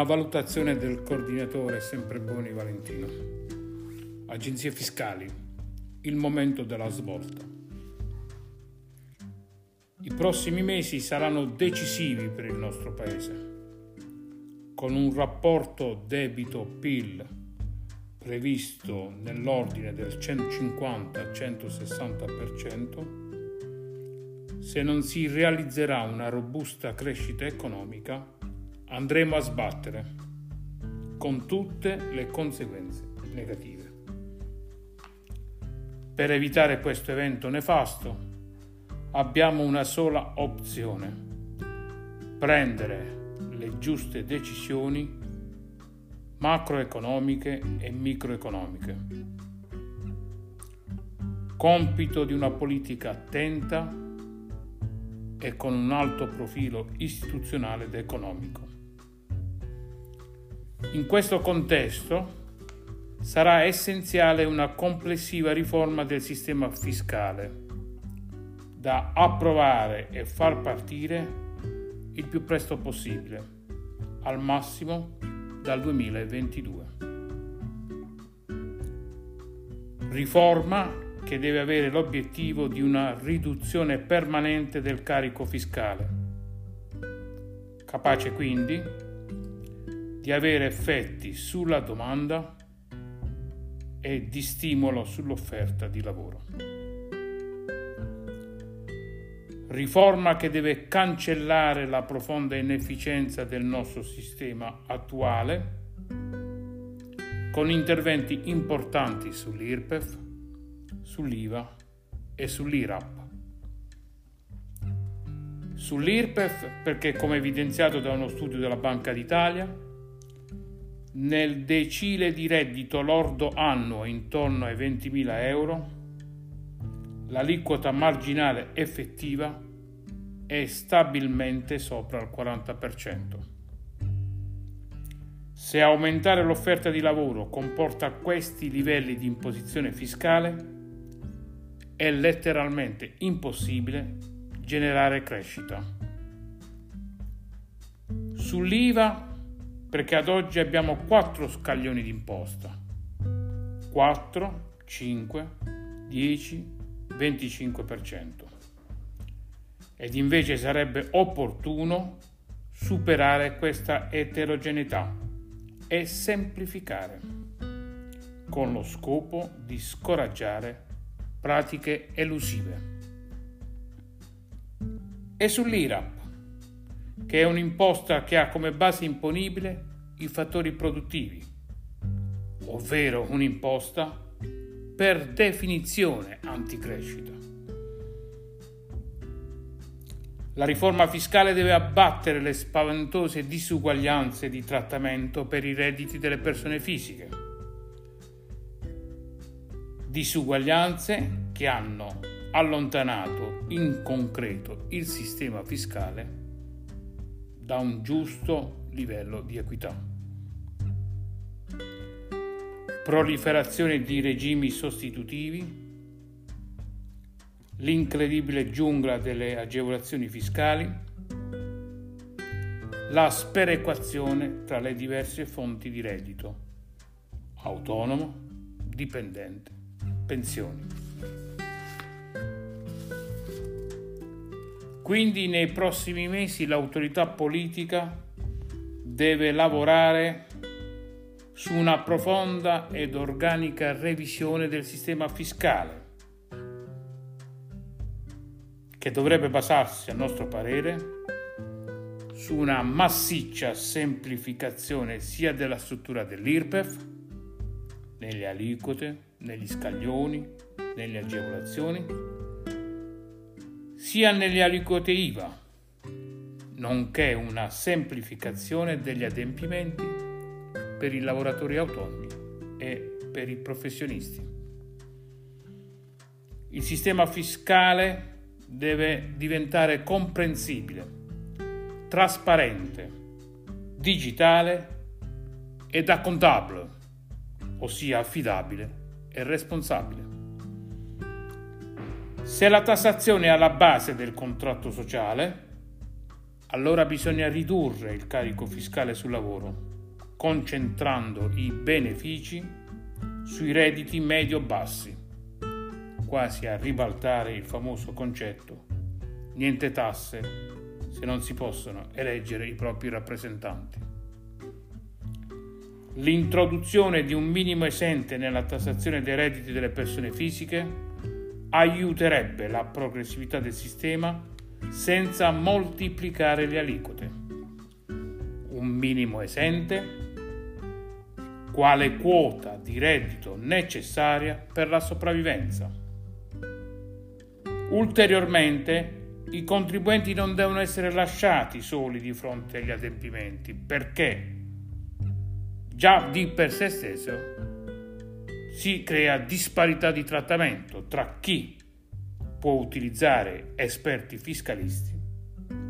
Una valutazione del coordinatore sempre Boni Valentino. Agenzie fiscali. Il momento della svolta. I prossimi mesi saranno decisivi per il nostro Paese. Con un rapporto debito-PIL previsto nell'ordine del 150-160%, se non si realizzerà una robusta crescita economica, andremo a sbattere con tutte le conseguenze negative. Per evitare questo evento nefasto abbiamo una sola opzione, prendere le giuste decisioni macroeconomiche e microeconomiche. Compito di una politica attenta e con un alto profilo istituzionale ed economico. In questo contesto sarà essenziale una complessiva riforma del sistema fiscale da approvare e far partire il più presto possibile, al massimo dal 2022. Riforma che deve avere l'obiettivo di una riduzione permanente del carico fiscale, capace quindi di avere effetti sulla domanda e di stimolo sull'offerta di lavoro. Riforma che deve cancellare la profonda inefficienza del nostro sistema attuale con interventi importanti sull'IRPEF, sull'IVA e sull'IRAP. Sull'IRPEF perché come evidenziato da uno studio della Banca d'Italia, nel decile di reddito lordo annuo intorno ai 20.000 euro, l'aliquota marginale effettiva è stabilmente sopra il 40%. Se aumentare l'offerta di lavoro comporta questi livelli di imposizione fiscale, è letteralmente impossibile generare crescita. Sull'IVA perché ad oggi abbiamo quattro scaglioni di imposta. 4, 5, 10, 25%. Ed invece sarebbe opportuno superare questa eterogeneità e semplificare, con lo scopo di scoraggiare pratiche elusive. E sull'IRAP, che è un'imposta che ha come base imponibile i fattori produttivi, ovvero un'imposta per definizione anticrescita. La riforma fiscale deve abbattere le spaventose disuguaglianze di trattamento per i redditi delle persone fisiche. Disuguaglianze che hanno allontanato in concreto il sistema fiscale da un giusto livello di equità. Proliferazione di regimi sostitutivi, l'incredibile giungla delle agevolazioni fiscali, la sperequazione tra le diverse fonti di reddito, autonomo, dipendente, pensioni. Quindi nei prossimi mesi l'autorità politica deve lavorare su una profonda ed organica revisione del sistema fiscale, che dovrebbe basarsi, a nostro parere, su una massiccia semplificazione sia della struttura dell'IRPEF, nelle aliquote, negli scaglioni, nelle agevolazioni, sia nelle aliquote IVA, nonché una semplificazione degli adempimenti per i lavoratori autonomi e per i professionisti. Il sistema fiscale deve diventare comprensibile, trasparente, digitale e da contabile, ossia affidabile e responsabile. Se la tassazione è alla base del contratto sociale, allora bisogna ridurre il carico fiscale sul lavoro concentrando i benefici sui redditi medio-bassi, quasi a ribaltare il famoso concetto niente tasse se non si possono eleggere i propri rappresentanti. L'introduzione di un minimo esente nella tassazione dei redditi delle persone fisiche aiuterebbe la progressività del sistema senza moltiplicare le aliquote. Un minimo esente quale quota di reddito necessaria per la sopravvivenza. Ulteriormente, i contribuenti non devono essere lasciati soli di fronte agli adempimenti perché già di per sé stesso si crea disparità di trattamento tra chi può utilizzare esperti fiscalisti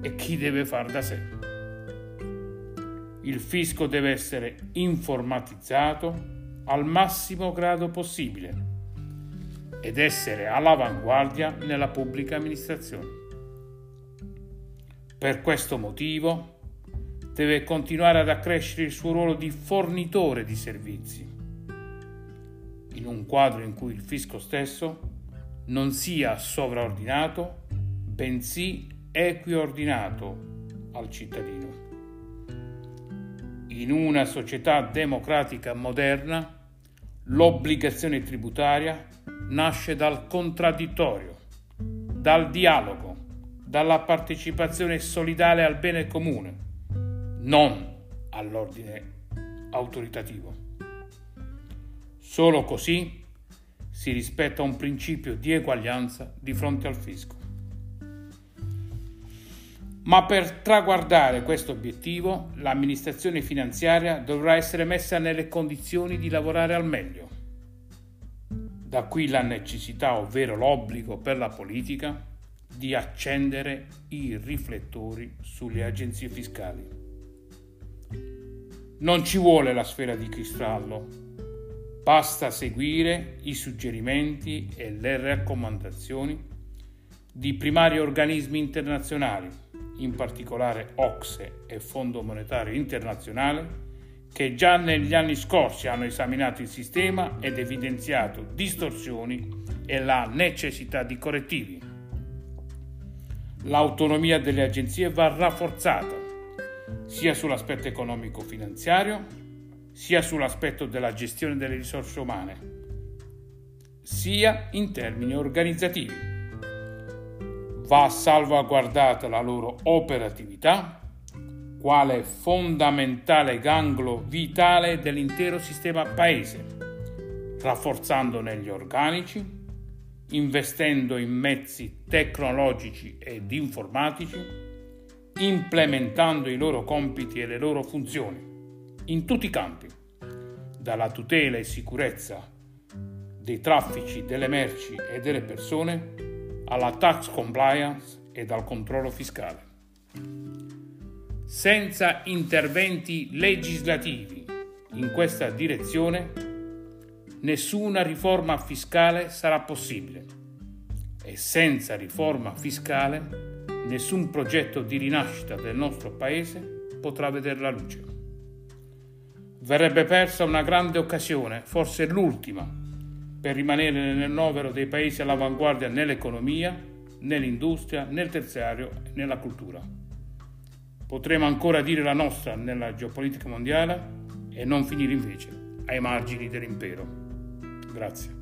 e chi deve far da sé. Il fisco deve essere informatizzato al massimo grado possibile ed essere all'avanguardia nella pubblica amministrazione. Per questo motivo deve continuare ad accrescere il suo ruolo di fornitore di servizi in un quadro in cui il fisco stesso non sia sovraordinato, bensì equiordinato al cittadino. In una società democratica moderna, l'obbligazione tributaria nasce dal contraddittorio, dal dialogo, dalla partecipazione solidale al bene comune, non all'ordine autoritativo. Solo così si rispetta un principio di eguaglianza di fronte al fisco. Ma per traguardare questo obiettivo l'amministrazione finanziaria dovrà essere messa nelle condizioni di lavorare al meglio. Da qui la necessità, ovvero l'obbligo per la politica, di accendere i riflettori sulle agenzie fiscali. Non ci vuole la sfera di cristallo Basta seguire i suggerimenti e le raccomandazioni di primari organismi internazionali, in particolare OXE e Fondo Monetario Internazionale, che già negli anni scorsi hanno esaminato il sistema ed evidenziato distorsioni e la necessità di correttivi. L'autonomia delle agenzie va rafforzata sia sull'aspetto economico-finanziario sia sull'aspetto della gestione delle risorse umane, sia in termini organizzativi. Va salvaguardata la loro operatività quale fondamentale ganglo vitale dell'intero sistema paese, rafforzandone gli organici, investendo in mezzi tecnologici ed informatici, implementando i loro compiti e le loro funzioni in tutti i campi, dalla tutela e sicurezza dei traffici delle merci e delle persone alla tax compliance e dal controllo fiscale. Senza interventi legislativi in questa direzione, nessuna riforma fiscale sarà possibile e senza riforma fiscale nessun progetto di rinascita del nostro Paese potrà vedere la luce verrebbe persa una grande occasione, forse l'ultima, per rimanere nel novero dei paesi all'avanguardia nell'economia, nell'industria, nel terziario e nella cultura. Potremo ancora dire la nostra nella geopolitica mondiale e non finire invece ai margini dell'impero. Grazie.